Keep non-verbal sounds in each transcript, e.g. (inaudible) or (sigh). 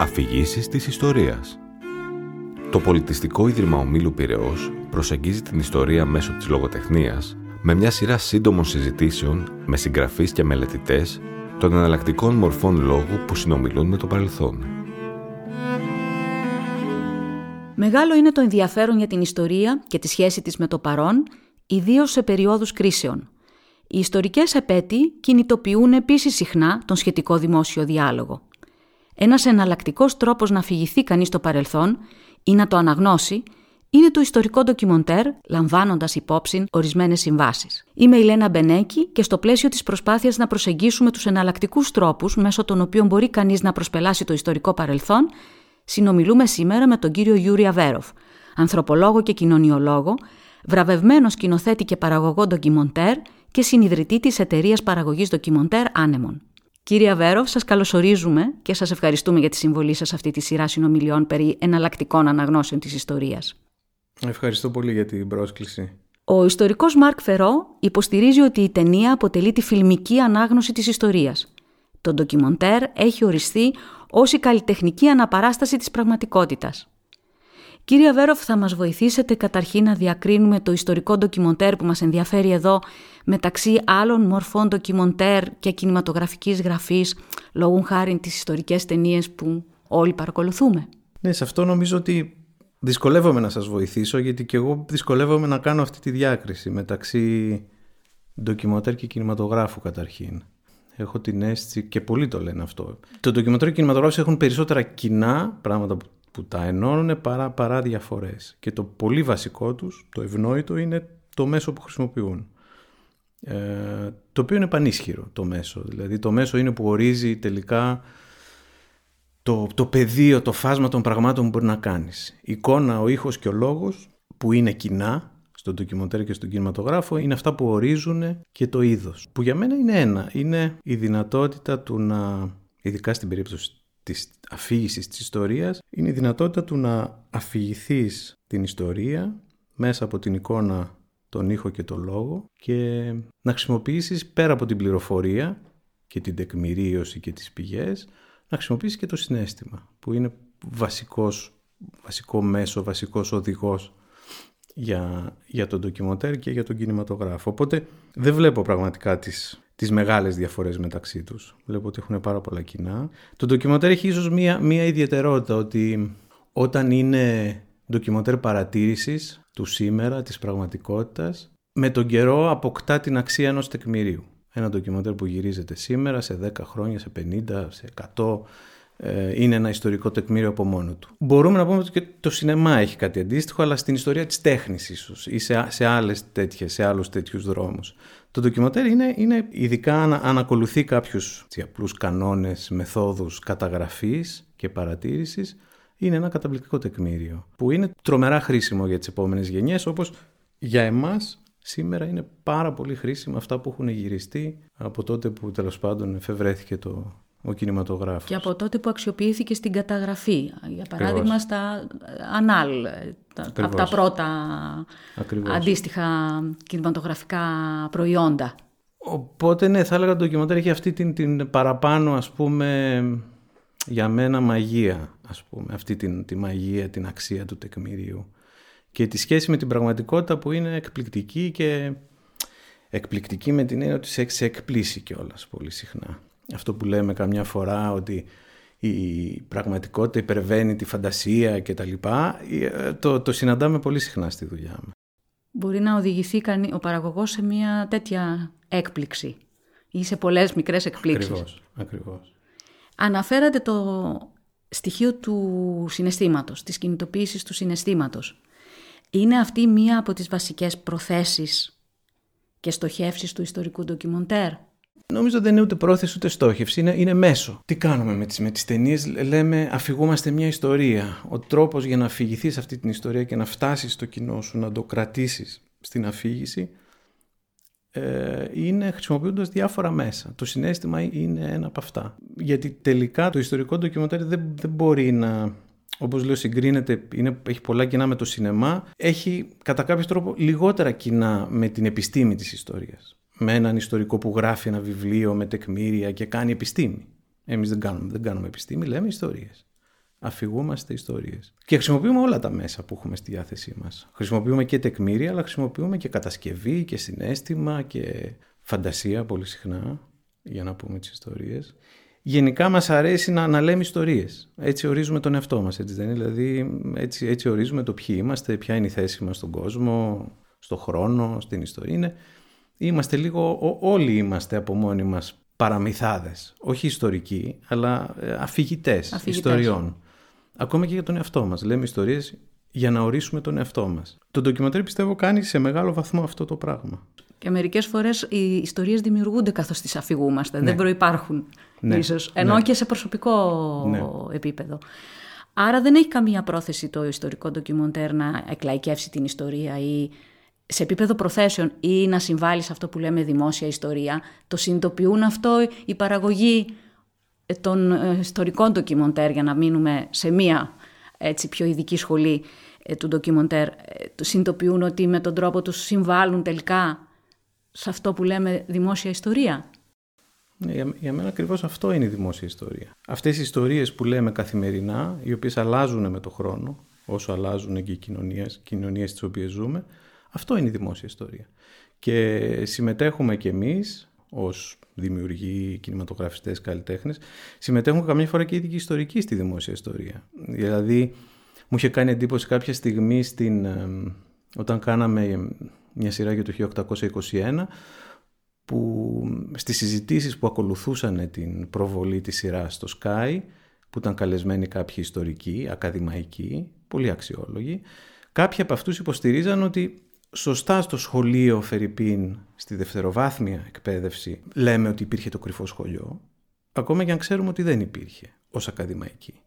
Αφηγήσεις της ιστορίας. Το Πολιτιστικό Ίδρυμα Ομίλου Πυραιός προσεγγίζει την ιστορία μέσω της λογοτεχνίας με μια σειρά σύντομων συζητήσεων με συγγραφείς και μελετητές των εναλλακτικών μορφών λόγου που συνομιλούν με το παρελθόν. Μεγάλο είναι το ενδιαφέρον για την ιστορία και τη σχέση της με το παρόν, ιδίως σε περιόδους κρίσεων. Οι ιστορικές επέτειοι κινητοποιούν επίσης συχνά τον σχετικό δημόσιο διάλογο. Ένας εναλλακτικός τρόπος να αφηγηθεί κανείς το παρελθόν ή να το αναγνώσει είναι το ιστορικό ντοκιμοντέρ, λαμβάνοντας υπόψη ορισμένες συμβάσεις. Είμαι η Λένα Μπενέκη και στο πλαίσιο της προσπάθειας να προσεγγίσουμε τους εναλλακτικούς τρόπους μέσω των οποίων μπορεί κανείς να προσπελάσει το ιστορικό παρελθόν, συνομιλούμε σήμερα με τον κύριο Γιούρι Αβέρωφ, ανθρωπολόγο και κοινωνιολόγο, βραβευμένο σκηνοθέτη και παραγωγό ντοκιμοντέρ και συνιδρυτή της εταιρείας παραγωγής ντοκιμοντέρ Άνεμον. Κύριε Αβέροφ, σας καλωσορίζουμε και σας ευχαριστούμε για τη συμβολή σας σε αυτή τη σειρά συνομιλιών περί εναλλακτικών αναγνώσεων της ιστορίας. Ευχαριστώ πολύ για την πρόσκληση. Ο ιστορικός Μάρκ Φερό υποστηρίζει ότι η ταινία αποτελεί τη φιλμική ανάγνωση της ιστορίας. Το ντοκιμοντέρ έχει οριστεί ως η καλλιτεχνική αναπαράσταση της πραγματικότητας. Κύριε Αβέροφ, θα μας βοηθήσετε καταρχήν να διακρίνουμε το ιστορικό ντοκιμοντέρ που μας ενδιαφέρει εδώ μεταξύ άλλων μορφών ντοκιμοντέρ και κινηματογραφικής γραφής, λόγω χάρη τις ιστορικές ταινίες που όλοι παρακολουθούμε. Ναι, σε αυτό νομίζω ότι δυσκολεύομαι να σας βοηθήσω γιατί και εγώ δυσκολεύομαι να κάνω αυτή τη διάκριση μεταξύ ντοκιμοντέρ και κινηματογράφου καταρχήν. Έχω την αίσθηση και πολλοί το λένε αυτό. Το ντοκιμοντέρ και κινηματογράφος έχουν περισσότερα κοινά πράγματα που τα ενώνουν παρά, παρά διαφορές. Και το πολύ βασικό τους, το ευνόητο, είναι το μέσο που χρησιμοποιούν. Ε, το οποίο είναι πανίσχυρο το μέσο. Δηλαδή το μέσο είναι που ορίζει τελικά το, το πεδίο, το φάσμα των πραγμάτων που μπορεί να κάνεις. Η εικόνα, ο ήχος και ο λόγος που είναι κοινά στον ντοκιμοντέρ και στον κινηματογράφο είναι αυτά που ορίζουν και το είδος. Που για μένα είναι ένα. Είναι η δυνατότητα του να, ειδικά στην περίπτωση της αφήγησης της ιστορίας, είναι η δυνατότητα του να αφηγηθείς την ιστορία μέσα από την εικόνα, τον ήχο και τον λόγο και να χρησιμοποιήσεις πέρα από την πληροφορία και την τεκμηρίωση και τις πηγές να χρησιμοποιήσεις και το συνέστημα που είναι βασικός, βασικό μέσο, βασικός οδηγός για, για τον ντοκιμοντέρ και για τον κινηματογράφο. Οπότε δεν βλέπω πραγματικά τις, τις μεγάλες διαφορές μεταξύ τους. Βλέπω ότι έχουν πάρα πολλά κοινά. Το ντοκιμοντέρ έχει ίσως μία, μία ιδιαιτερότητα ότι όταν είναι ντοκιμοντέρ παρατήρησης του σήμερα, της πραγματικότητας, με τον καιρό αποκτά την αξία ενός τεκμηρίου ένα ντοκιμαντέρ που γυρίζεται σήμερα, σε 10 χρόνια, σε 50, σε 100, ε, είναι ένα ιστορικό τεκμήριο από μόνο του. Μπορούμε να πούμε ότι και το σινεμά έχει κάτι αντίστοιχο, αλλά στην ιστορία της τέχνης ίσως ή σε, σε άλλες τέτοιες, σε άλλους τέτοιους δρόμους. Το ντοκιμαντέρ είναι, είναι ειδικά αν, αν ακολουθεί κάποιους απλούς κανόνες, μεθόδους καταγραφής και παρατήρησης, είναι ένα καταπληκτικό τεκμήριο που είναι τρομερά χρήσιμο για τις επόμενες γενιές όπως για εμάς σήμερα είναι πάρα πολύ χρήσιμα αυτά που έχουν γυριστεί από τότε που τέλος πάντων εφευρέθηκε το, ο κινηματογράφος. Και από τότε που αξιοποιήθηκε στην καταγραφή. Για παράδειγμα στα ανάλ, από τα πρώτα Ακριβώς. αντίστοιχα κινηματογραφικά προϊόντα. Οπότε ναι, θα έλεγα το ντοκιμαντέρ έχει αυτή την, την παραπάνω ας πούμε για μένα μαγεία, ας πούμε, αυτή την, τη μαγεία, την αξία του τεκμηρίου και τη σχέση με την πραγματικότητα που είναι εκπληκτική και εκπληκτική με την έννοια ότι σε εκπλήσει κιόλας πολύ συχνά. Αυτό που λέμε καμιά φορά ότι η πραγματικότητα υπερβαίνει τη φαντασία και τα λοιπά, ε, το, το συναντάμε πολύ συχνά στη δουλειά μου. Μπορεί να οδηγηθεί ο παραγωγός σε μια τέτοια έκπληξη ή σε πολλές μικρές εκπλήξεις. Ακριβώς, ακριβώς. Αναφέρατε το στοιχείο του συναισθήματος, της κινητοποίησης του συναισθήματος. Είναι αυτή μία από τις βασικές προθέσεις και στοχεύσεις του ιστορικού ντοκιμοντέρ; Νομίζω δεν είναι ούτε πρόθεση ούτε στόχευση, είναι, είναι μέσο. Τι κάνουμε με τις, με τις ταινίες, λέμε αφηγούμαστε μια ιστορία. Ο τρόπος για να αφηγηθείς αυτή την ιστορία και να φτάσεις στο κοινό σου, να το κρατήσεις στην αφήγηση, ε, είναι χρησιμοποιώντα διάφορα μέσα. Το συνέστημα είναι ένα από αυτά. Γιατί τελικά το ιστορικό ντοκιμοντέρ δεν, δεν μπορεί να όπως λέω συγκρίνεται, είναι, έχει πολλά κοινά με το σινεμά, έχει κατά κάποιο τρόπο λιγότερα κοινά με την επιστήμη της ιστορίας. Με έναν ιστορικό που γράφει ένα βιβλίο με τεκμήρια και κάνει επιστήμη. Εμείς δεν κάνουμε, δεν κάνουμε επιστήμη, λέμε ιστορίες. Αφηγούμαστε ιστορίες. Και χρησιμοποιούμε όλα τα μέσα που έχουμε στη διάθεσή μας. Χρησιμοποιούμε και τεκμήρια, αλλά χρησιμοποιούμε και κατασκευή και συνέστημα και φαντασία πολύ συχνά για να πούμε τις ιστορίες. Γενικά μας αρέσει να, να λέμε ιστορίες. Έτσι ορίζουμε τον εαυτό μας, έτσι δεν είναι; Δηλαδή έτσι, έτσι ορίζουμε το ποιοι είμαστε, ποια είναι η θέση μας στον κόσμο, στον χρόνο, στην ιστορία. Είναι, είμαστε λίγο, όλοι είμαστε από μόνοι μας παραμυθάδες. Όχι ιστορικοί, αλλά ε, αφηγητές, ιστοριών. Ακόμα και για τον εαυτό μας. Λέμε ιστορίες για να ορίσουμε τον εαυτό μας. Το ντοκιμαντέρ πιστεύω κάνει σε μεγάλο βαθμό αυτό το πράγμα. Και μερικές φορές οι ιστορίες δημιουργούνται καθώς τις αφηγούμαστε, ναι. δεν προϋπάρχουν ναι. ίσως, ενώ ναι. και σε προσωπικό ναι. επίπεδο. Άρα δεν έχει καμία πρόθεση το ιστορικό ντοκιμαντέρ να εκλαϊκεύσει την ιστορία ή σε επίπεδο προθέσεων ή να συμβάλλεις σε αυτό που λέμε δημόσια ιστορία. Το συνειδητοποιούν αυτό η παραγωγή των ε, ιστορικών ντοκιμοντέρ για να μείνουμε σε μία έτσι, πιο ειδική σχολή ε, του ντοκιμοντέρ. Το συνειδητοποιούν ότι με τον τρόπο τους συμβάλλουν τελικά σε αυτό που λέμε δημόσια ιστορία. Ναι, για, για μένα ακριβώς αυτό είναι η δημόσια ιστορία. Αυτές οι ιστορίες που λέμε καθημερινά, οι οποίες αλλάζουν με το χρόνο, όσο αλλάζουν και οι κοινωνίες, κοινωνίες τις οποίες ζούμε, αυτό είναι η δημόσια ιστορία. Και συμμετέχουμε κι εμείς ως δημιουργοί, κινηματογραφιστές, καλλιτέχνες, συμμετέχουμε καμιά φορά και οι ειδικοί ιστορικοί στη δημόσια ιστορία. Δηλαδή, μου είχε κάνει εντύπωση κάποια στιγμή στην, όταν κάναμε μια σειρά για το 1821 που στις συζητήσεις που ακολουθούσαν την προβολή της σειράς στο Sky που ήταν καλεσμένοι κάποιοι ιστορικοί, ακαδημαϊκοί, πολύ αξιόλογοι κάποιοι από αυτούς υποστηρίζαν ότι σωστά στο σχολείο Φερρυπίν στη δευτεροβάθμια εκπαίδευση λέμε ότι υπήρχε το κρυφό σχολείο ακόμα και αν ξέρουμε ότι δεν υπήρχε ως ακαδημαϊκή.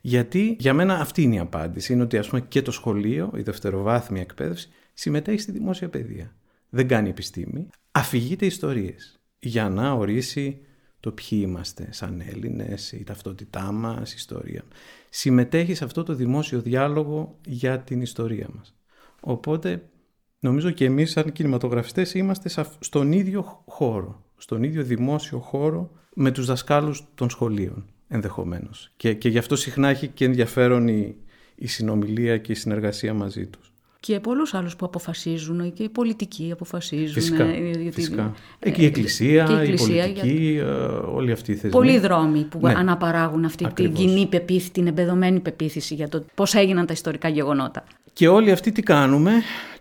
Γιατί για μένα αυτή είναι η απάντηση. Είναι ότι ας πούμε και το σχολείο, η δευτεροβάθμια εκπαίδευση, συμμετέχει στη δημόσια παιδεία. Δεν κάνει επιστήμη. Αφηγείται ιστορίες για να ορίσει το ποιοι είμαστε σαν Έλληνες, η ταυτότητά μας, η ιστορία. Συμμετέχει σε αυτό το δημόσιο διάλογο για την ιστορία μας. Οπότε νομίζω και εμείς σαν κινηματογραφιστές είμαστε στον ίδιο χώρο, στον ίδιο δημόσιο χώρο με τους δασκάλους των σχολείων ενδεχομένως. Και, και γι' αυτό συχνά έχει και ενδιαφέρον η, η συνομιλία και η συνεργασία μαζί τους. Και πολλούς άλλους που αποφασίζουν και οι πολιτικοί αποφασίζουν. Φυσικά. Ε, φυσικά. Ε, και η Εκκλησία, και η, εκκλησία, η πολιτική, για... Ε, όλοι αυτοί οι θεσμοί. Πολλοί δρόμοι που ναι. αναπαράγουν αυτή Ακριβώς. την κοινή πεποίθηση, την εμπεδομένη πεποίθηση για το πώς έγιναν τα ιστορικά γεγονότα. Και όλοι αυτοί τι κάνουμε,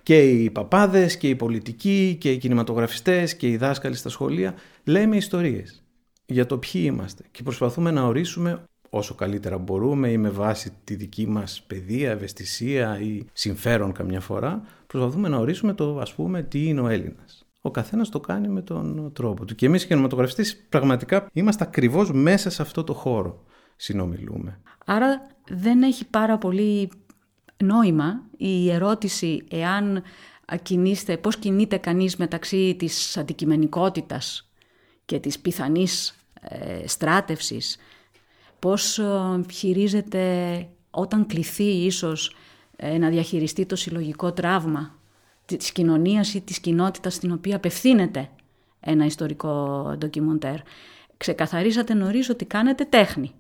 και οι παπάδες και οι πολιτικοί και οι κινηματογραφιστές και οι δάσκαλοι στα σχολεία, λέμε ιστορίες για το ποιοι είμαστε και προσπαθούμε να ορίσουμε όσο καλύτερα μπορούμε ή με βάση τη δική μας παιδεία, ευαισθησία ή συμφέρον καμιά φορά, προσπαθούμε να ορίσουμε το ας πούμε τι είναι ο Έλληνας. Ο καθένας το κάνει με τον τρόπο του. Και εμείς οι κινηματογραφιστές πραγματικά είμαστε ακριβώς μέσα σε αυτό το χώρο συνομιλούμε. Άρα δεν έχει πάρα πολύ νόημα η ερώτηση εάν κινείστε, πώς κινείται κανείς μεταξύ της αντικειμενικότητας και της πιθανής ε, στράτευσης, πώς ε, χειρίζεται όταν κληθεί ίσως ε, να διαχειριστεί το συλλογικό τραύμα της κοινωνίας ή της κοινότητας στην οποία απευθύνεται ένα ιστορικό ντοκιμοντέρ. Ξεκαθαρίσατε νωρίς ότι κάνετε τέχνη.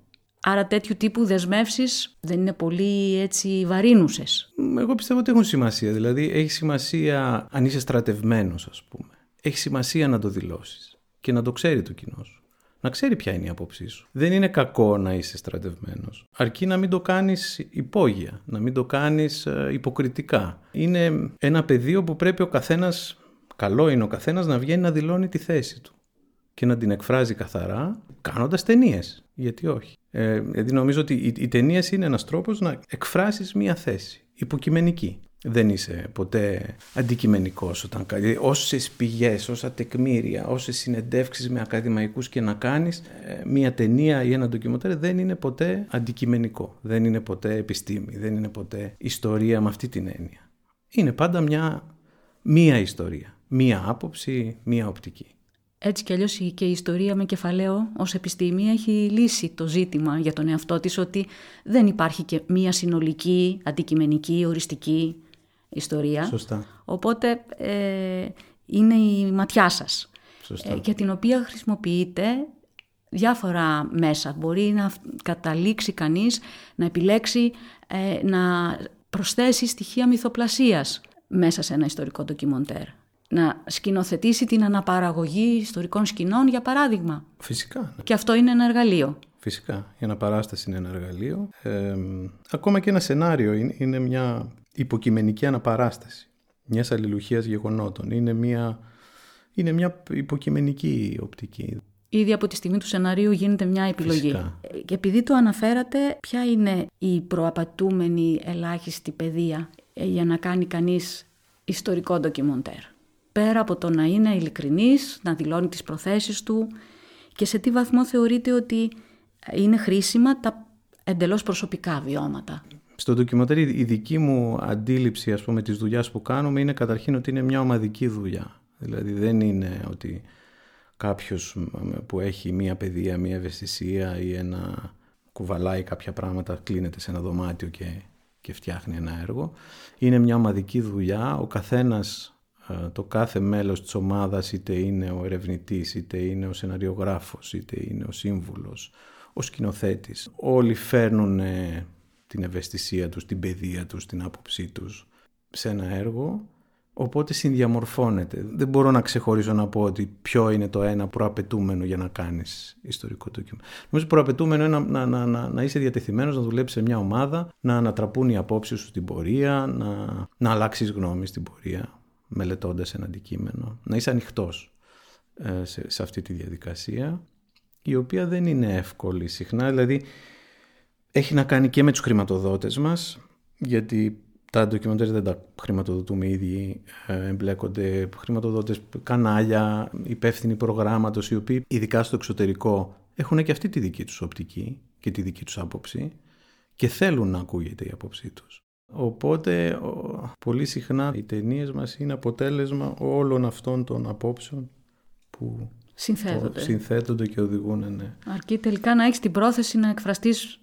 Άρα τέτοιου τύπου δεσμεύσεις δεν είναι πολύ έτσι βαρύνουσες. Εγώ πιστεύω ότι έχουν σημασία. Δηλαδή έχει σημασία αν είσαι στρατευμένος ας πούμε. Έχει σημασία να το δηλώσεις και να το ξέρει το κοινό σου. Να ξέρει ποια είναι η άποψή σου. Δεν είναι κακό να είσαι στρατευμένος. Αρκεί να μην το κάνεις υπόγεια, να μην το κάνεις ε, υποκριτικά. Είναι ένα πεδίο που πρέπει ο καθένας, καλό είναι ο καθένας να βγαίνει να δηλώνει τη θέση του και να την εκφράζει καθαρά κάνοντας ταινίες. Γιατί όχι. Ε, δηλαδή νομίζω ότι οι, οι ταινίες είναι ένας τρόπος να εκφράσεις μία θέση, υποκειμενική. Δεν είσαι ποτέ αντικειμενικός όταν κάνεις. Όσες πηγές, όσα τεκμήρια, όσες συνεντεύξεις με ακαδημαϊκούς και να κάνεις ε, μία ταινία ή ένα ντοκιμοντέρ δεν είναι ποτέ αντικειμενικό. Δεν είναι ποτέ επιστήμη, δεν είναι ποτέ ιστορία με αυτή την έννοια. Είναι πάντα μια μία ιστορία, μία άποψη, μία οπτική. Έτσι κι αλλιώς και η ιστορία με κεφαλαίο ως επιστήμη έχει λύσει το ζήτημα για τον εαυτό της ότι δεν υπάρχει και μία συνολική, αντικειμενική, οριστική ιστορία. Σωστά. Οπότε ε, είναι η ματιά σας Σωστά. Ε, για την οποία χρησιμοποιείτε διάφορα μέσα. Μπορεί να καταλήξει κανείς να επιλέξει ε, να προσθέσει στοιχεία μυθοπλασίας μέσα σε ένα ιστορικό ντοκιμοντέρ. Να σκηνοθετήσει την αναπαραγωγή ιστορικών σκηνών, για παράδειγμα. Φυσικά. Ναι. Και αυτό είναι ένα εργαλείο. Φυσικά. Η αναπαράσταση είναι ένα εργαλείο. Ε, ακόμα και ένα σενάριο είναι, είναι μια υποκειμενική αναπαράσταση μιας αλληλουχίας γεγονότων. Είναι μια, είναι μια υποκειμενική οπτική. Ήδη από τη στιγμή του σενάριου γίνεται μια επιλογή. Φυσικά. Και επειδή το αναφέρατε, ποια είναι η προαπατούμενη ελάχιστη παιδεία ε, για να κάνει κανείς ιστορικό ντοκιμοντέρ; Πέρα από το να είναι ειλικρινής, να δηλώνει τις προθέσεις του και σε τι βαθμό θεωρείτε ότι είναι χρήσιμα τα εντελώς προσωπικά βιώματα; Στο ντοκιμοντέρ η δική μου αντίληψη ας πούμε της δουλειάς που κάνουμε είναι καταρχήν ότι είναι μια ομαδική δουλειά. Δηλαδή δεν είναι ότι κάποιος που έχει μία παιδεία, μία ευαισθησία ή ένα κουβαλάει κάποια πράγματα, κλείνεται σε ένα δωμάτιο και, και φτιάχνει ένα έργο. Είναι μια ομαδική δουλειά, ο καθένας, ε, το κάθε μέλος της ομάδας, είτε είναι ο ερευνητής, είτε είναι ο σεναριογράφος, είτε είναι ο σύμβουλος, ο σκηνοθέτης. Όλοι φέρνουν ε, την ευαισθησία τους, την παιδεία τους, την άποψή τους σε ένα έργο Οπότε συνδιαμορφώνεται. Δεν μπορώ να ξεχωρίσω να πω ότι ποιο είναι το ένα προαπαιτούμενο για να κάνεις ιστορικό ντοκιμαντέρ. Νομίζω προαπαιτούμενο είναι να, να, να, να είσαι διατεθειμένος να δουλέψεις σε μια ομάδα, να ανατραπούν οι απόψεις σου στην πορεία, να, να αλλάξεις γνώμη στην πορεία, μελετώντας ένα αντικείμενο. Να είσαι ανοιχτός ε, σε, σε αυτή τη διαδικασία, η οποία δεν είναι εύκολη συχνά. Δηλαδή, έχει να κάνει και με τους χρηματοδότες μας, γιατί τα ντοκιμαντέρ δεν τα χρηματοδοτούμε ήδη, ε, εμπλέκονται χρηματοδότες, κανάλια, υπεύθυνοι προγράμματος, οι οποίοι ειδικά στο εξωτερικό έχουν και αυτή τη δική τους οπτική και τη δική τους άποψη και θέλουν να ακούγεται η άποψή τους. Οπότε πολύ συχνά οι ταινίες μας είναι αποτέλεσμα όλων αυτών των απόψεων που συνθέτονται, συνθέτονται και οδηγούν. Ναι. Αρκεί τελικά να έχεις την πρόθεση να εκφραστείς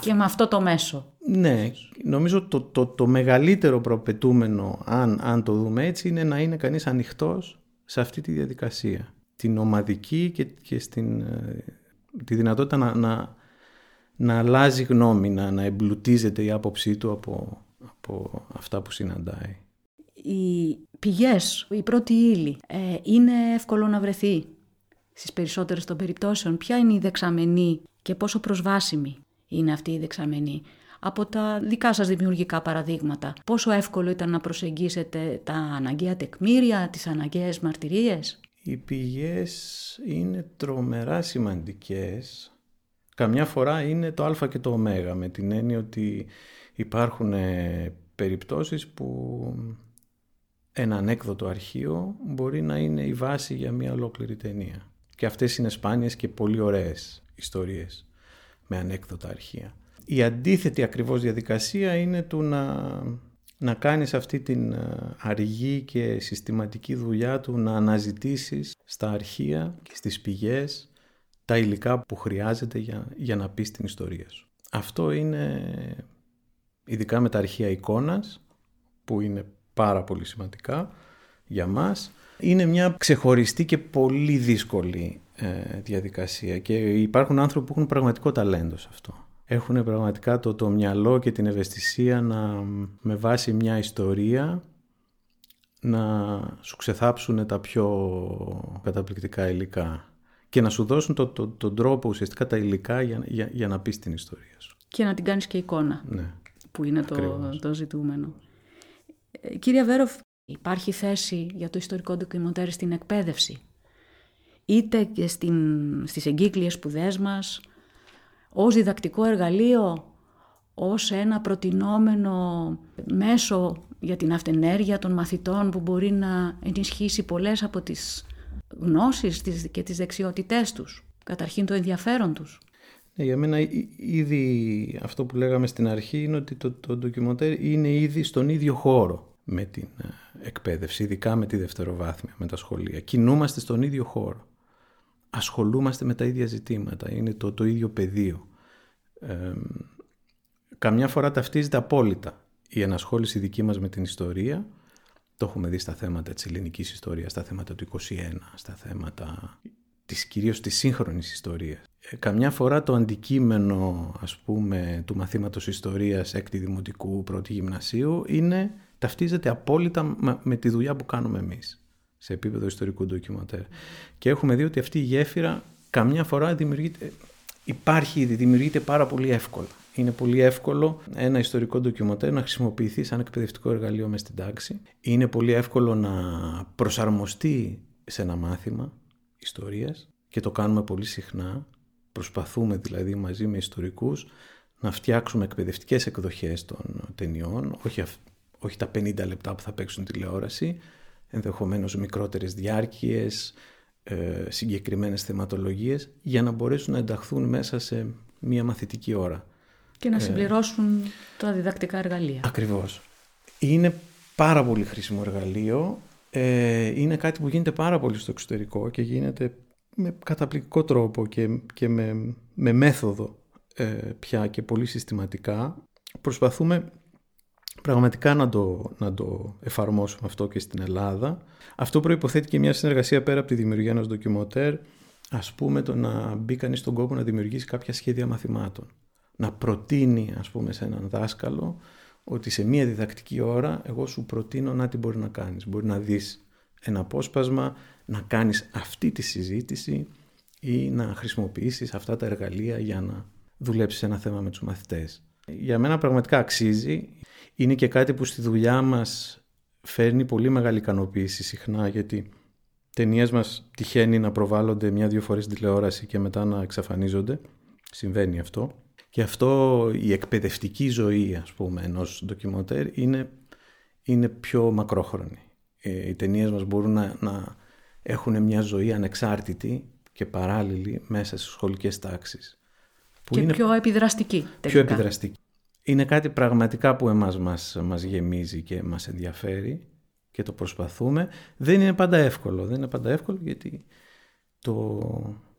και με αυτό το μέσο. Ναι, νομίζω το, το, το μεγαλύτερο προπετούμενο, αν, αν το δούμε έτσι, είναι να είναι κανείς ανοιχτός σε αυτή τη διαδικασία. Την ομαδική και, και στην, ε, τη δυνατότητα να, να, να αλλάζει γνώμη, να, να εμπλουτίζεται η άποψή του από, από αυτά που συναντάει. Οι πηγές, η πρώτη ύλη, ε, είναι εύκολο να βρεθεί στις περισσότερες των περιπτώσεων; Ποια είναι η δεξαμενή και πόσο προσβάσιμη; Είναι αυτή η δεξαμενή. Από τα δικά σας δημιουργικά παραδείγματα, πόσο εύκολο ήταν να προσεγγίσετε τα αναγκαία τεκμήρια, τις αναγκαίες μαρτυρίες; Οι πηγές είναι τρομερά σημαντικές. Καμιά φορά είναι το α και το ω, με την έννοια ότι υπάρχουν ε, περιπτώσεις που ένα ανέκδοτο αρχείο μπορεί να είναι η βάση για μια ολόκληρη ταινία. Και αυτές είναι σπάνιες και πολύ ωραίες ιστορίες με ανέκδοτα αρχεία. Η αντίθετη ακριβώς διαδικασία είναι του να, να κάνεις αυτή την ε, αργή και συστηματική δουλειά του να αναζητήσεις στα αρχεία και στις πηγές τα υλικά που χρειάζεται για, για να πεις την ιστορία σου. Αυτό είναι ειδικά με τα αρχεία εικόνας που είναι πάρα πολύ σημαντικά για μας. Είναι μια ξεχωριστή και πολύ δύσκολη ε, διαδικασία και υπάρχουν άνθρωποι που έχουν πραγματικό ταλέντο σε αυτό. Έχουν πραγματικά το, το μυαλό και την ευαισθησία να με βάση μια ιστορία να σου ξεθάψουν τα πιο καταπληκτικά υλικά και να σου δώσουν το, το, τον τρόπο ουσιαστικά τα υλικά για, για, για να πεις την ιστορία σου. Και να την κάνεις και εικόνα, ναι. που είναι το, το ζητούμενο. Ε, κύριε Βέροφ, υπάρχει θέση για το ιστορικό ντοκιμοντέρ στην εκπαίδευση; Είτε και στην, στις εγκύκλειες σπουδές μας, ως διδακτικό εργαλείο, ως ένα προτινόμενο μέσο για την αυτενέργεια των μαθητών που μπορεί να ενισχύσει πολλές από τις γνώσεις και τις δεξιότητές τους, καταρχήν το ενδιαφέρον τους. Ναι, για μένα ήδη αυτό που λέγαμε στην αρχή είναι ότι το, το ντοκιμοντέρ είναι ήδη στον ίδιο χώρο με την ε, εκπαίδευση, ειδικά με τη δευτεροβάθμια, με τα σχολεία. Κινούμαστε στον ίδιο χώρο ασχολούμαστε με τα ίδια ζητήματα, είναι το, το ίδιο πεδίο. καμιά φορά ταυτίζεται απόλυτα η ενασχόληση δική μας με την ιστορία. Το έχουμε δει στα θέματα της ελληνικής ιστορίας, στα θέματα του 21, στα θέματα της κυρίως της σύγχρονης ιστορίας. Ε, καμιά φορά το αντικείμενο ας πούμε του μαθήματος ιστορίας έκτη δημοτικού πρώτη γυμνασίου είναι, ταυτίζεται απόλυτα με τη δουλειά που κάνουμε εμείς σε επίπεδο ιστορικού ντοκιμαντέρ. Και έχουμε δει ότι αυτή η γέφυρα καμιά φορά δημιουργείται, υπάρχει ήδη, δημιουργείται πάρα πολύ εύκολα. Είναι πολύ εύκολο ένα ιστορικό ντοκιμαντέρ να χρησιμοποιηθεί σαν εκπαιδευτικό εργαλείο μέσα στην τάξη. Είναι πολύ εύκολο να προσαρμοστεί σε ένα μάθημα ιστορίας και το κάνουμε πολύ συχνά. Προσπαθούμε δηλαδή μαζί με ιστορικούς να φτιάξουμε εκπαιδευτικές εκδοχές των ταινιών, όχι, όχι τα 50 λεπτά που θα παίξουν τηλεόραση, ενδεχομένως μικρότερες διάρκειες, ε, συγκεκριμένες θεματολογίες για να μπορέσουν να ενταχθούν μέσα σε μία μαθητική ώρα. Και να ε, συμπληρώσουν τα διδακτικά εργαλεία. Ακριβώς. Είναι πάρα πολύ χρήσιμο εργαλείο. Ε, είναι κάτι που γίνεται πάρα πολύ στο εξωτερικό και γίνεται με καταπληκτικό τρόπο και, και με, με μέθοδο ε, πια και πολύ συστηματικά. Προσπαθούμε πραγματικά να το, να το εφαρμόσουμε αυτό και στην Ελλάδα. Αυτό προϋποθέτει και μια συνεργασία πέρα από τη δημιουργία ενός ντοκιμοτέρ, ας πούμε το να μπει κανείς στον κόπο να δημιουργήσει κάποια σχέδια μαθημάτων. Να προτείνει ας πούμε σε έναν δάσκαλο ότι σε μια διδακτική ώρα εγώ σου προτείνω να τι μπορεί να κάνεις. Μπορεί να δεις ένα απόσπασμα, να κάνεις αυτή τη συζήτηση ή να χρησιμοποιήσεις αυτά τα εργαλεία για να δουλέψεις ένα θέμα με τους μαθητές. Για μένα πραγματικά αξίζει είναι και κάτι που στη δουλειά μας φέρνει πολύ μεγάλη ικανοποίηση συχνά γιατί ταινίες μας τυχαίνει να προβάλλονται μια-δύο φορές στην τηλεόραση και μετά να εξαφανίζονται. Συμβαίνει αυτό. Και αυτό η εκπαιδευτική ζωή ας πούμε ενός ντοκιμοτέρ είναι, είναι πιο μακρόχρονη. Ε, οι ταινίες μας μπορούν να, να έχουν μια ζωή ανεξάρτητη και παράλληλη μέσα στις σχολικές τάξεις. Και πιο επιδραστική. Τελικά. Πιο επιδραστική είναι κάτι πραγματικά που εμάς μας, μας γεμίζει και μας ενδιαφέρει και το προσπαθούμε. Δεν είναι πάντα εύκολο. Δεν είναι πάντα εύκολο γιατί το,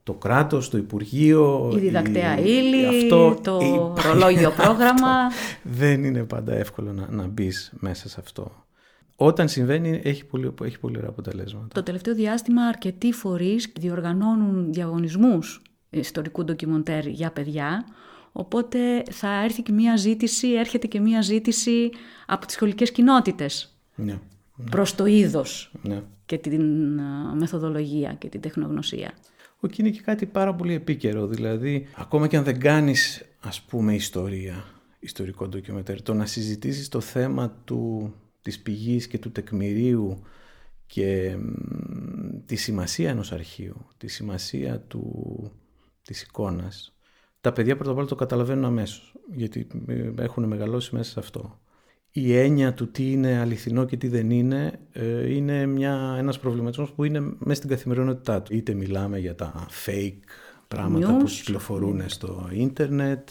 το κράτος, το Υπουργείο... Η διδακτέα ύλη, αυτό, το (laughs) η... ρολόγιο πρόγραμμα. δεν είναι πάντα εύκολο να, να μπεις μέσα σε αυτό. Όταν συμβαίνει έχει πολύ, έχει πολύ ωραία αποτελέσματα. Το τελευταίο διάστημα αρκετοί φορείς διοργανώνουν διαγωνισμούς ιστορικού ντοκιμοντέρ για παιδιά Οπότε θα έρθει και μία ζήτηση, έρχεται και μία ζήτηση από τις σχολικές κοινότητες ναι, ναι. προς το είδος ναι. και την μεθοδολογία και την τεχνογνωσία. Όχι, είναι και κάτι πάρα πολύ επίκαιρο. Δηλαδή, ακόμα και αν δεν κάνεις, ας πούμε, ιστορία, ιστορικό ντοκιμετέρ, το να συζητήσεις το θέμα του, της πηγής και του τεκμηρίου και τη σημασία ενός αρχείου, τη σημασία του, της εικόνας, τα παιδιά πρώτα απ' όλα το καταλαβαίνουν αμέσως, γιατί ε, έχουν μεγαλώσει μέσα σε αυτό. Η έννοια του τι είναι αληθινό και τι δεν είναι, ε, είναι μια, ένας προβληματισμός που είναι μέσα στην καθημερινότητά του. Είτε μιλάμε για τα fake πράγματα που κυκλοφορούν στο ίντερνετ,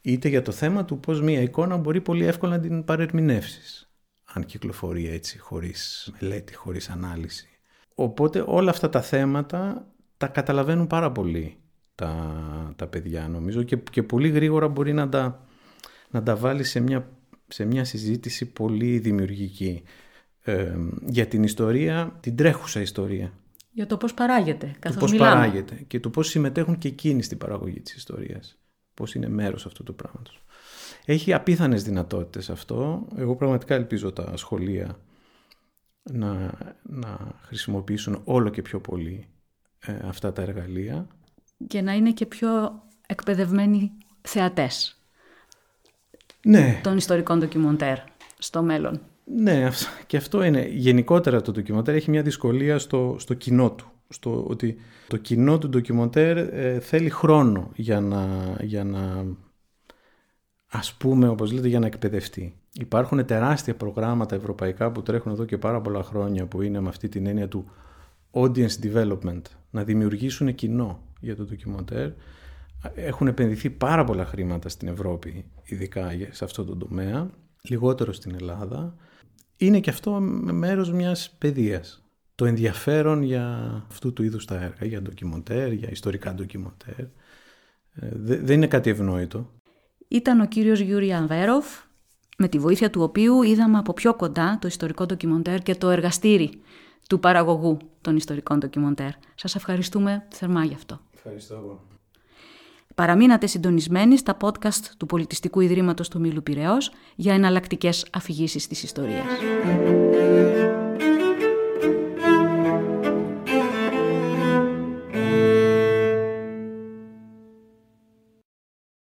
είτε για το θέμα του πώς μια εικόνα μπορεί πολύ εύκολα να την παρερμηνεύσεις, αν κυκλοφορεί έτσι, χωρίς μελέτη, χωρίς ανάλυση. Οπότε όλα αυτά τα θέματα τα καταλαβαίνουν πάρα πολύ τα, τα παιδιά νομίζω και, και πολύ γρήγορα μπορεί να τα, να τα βάλεις σε μια, σε μια συζήτηση πολύ δημιουργική ε, για την ιστορία, την τρέχουσα ιστορία. Για το πώς παράγεται, καθώς το πώς παράγεται και το πώς συμμετέχουν και εκείνοι στην παραγωγή της ιστορίας. Πώς είναι μέρος αυτού του πράγματος. Έχει απίθανες δυνατότητες αυτό. Εγώ πραγματικά ελπίζω τα σχολεία να, να χρησιμοποιήσουν όλο και πιο πολύ ε, αυτά τα εργαλεία και να είναι και πιο εκπαιδευμένοι θεατές ναι. των ιστορικών ντοκιμοντέρ στο μέλλον. Ναι, και αυτό είναι. Γενικότερα το ντοκιμοντέρ έχει μια δυσκολία στο, στο κοινό του. Στο ότι το κοινό του ντοκιμοντέρ ε, θέλει χρόνο για να, για να ας πούμε όπως λέτε για να εκπαιδευτεί. Υπάρχουν τεράστια προγράμματα ευρωπαϊκά που τρέχουν εδώ και πάρα πολλά χρόνια που είναι με αυτή την έννοια του audience development, να δημιουργήσουν κοινό για το ντοκιμοντέρ. Έχουν επενδυθεί πάρα πολλά χρήματα στην Ευρώπη, ειδικά σε αυτό το τομέα, λιγότερο στην Ελλάδα. Είναι και αυτό μέρος μιας παιδείας. Το ενδιαφέρον για αυτού του είδους τα έργα, για ντοκιμοντέρ, για ιστορικά ντοκιμοντέρ, ε, δεν είναι κάτι ευνόητο. Ήταν ο κύριος Γιούρι Αβέρωφ, με τη βοήθεια του οποίου είδαμε από πιο κοντά το ιστορικό ντοκιμοντέρ και το εργαστήρι του παραγωγού των ιστορικών ντοκιμοντέρ. Σας ευχαριστούμε θερμά γι' αυτό. Ευχαριστώ εγώ. Παραμείνατε συντονισμένοι στα podcast του Πολιτιστικού Ιδρύματος του Μήλου Πυραιός για εναλλακτικές αφηγήσεις της ιστορίας.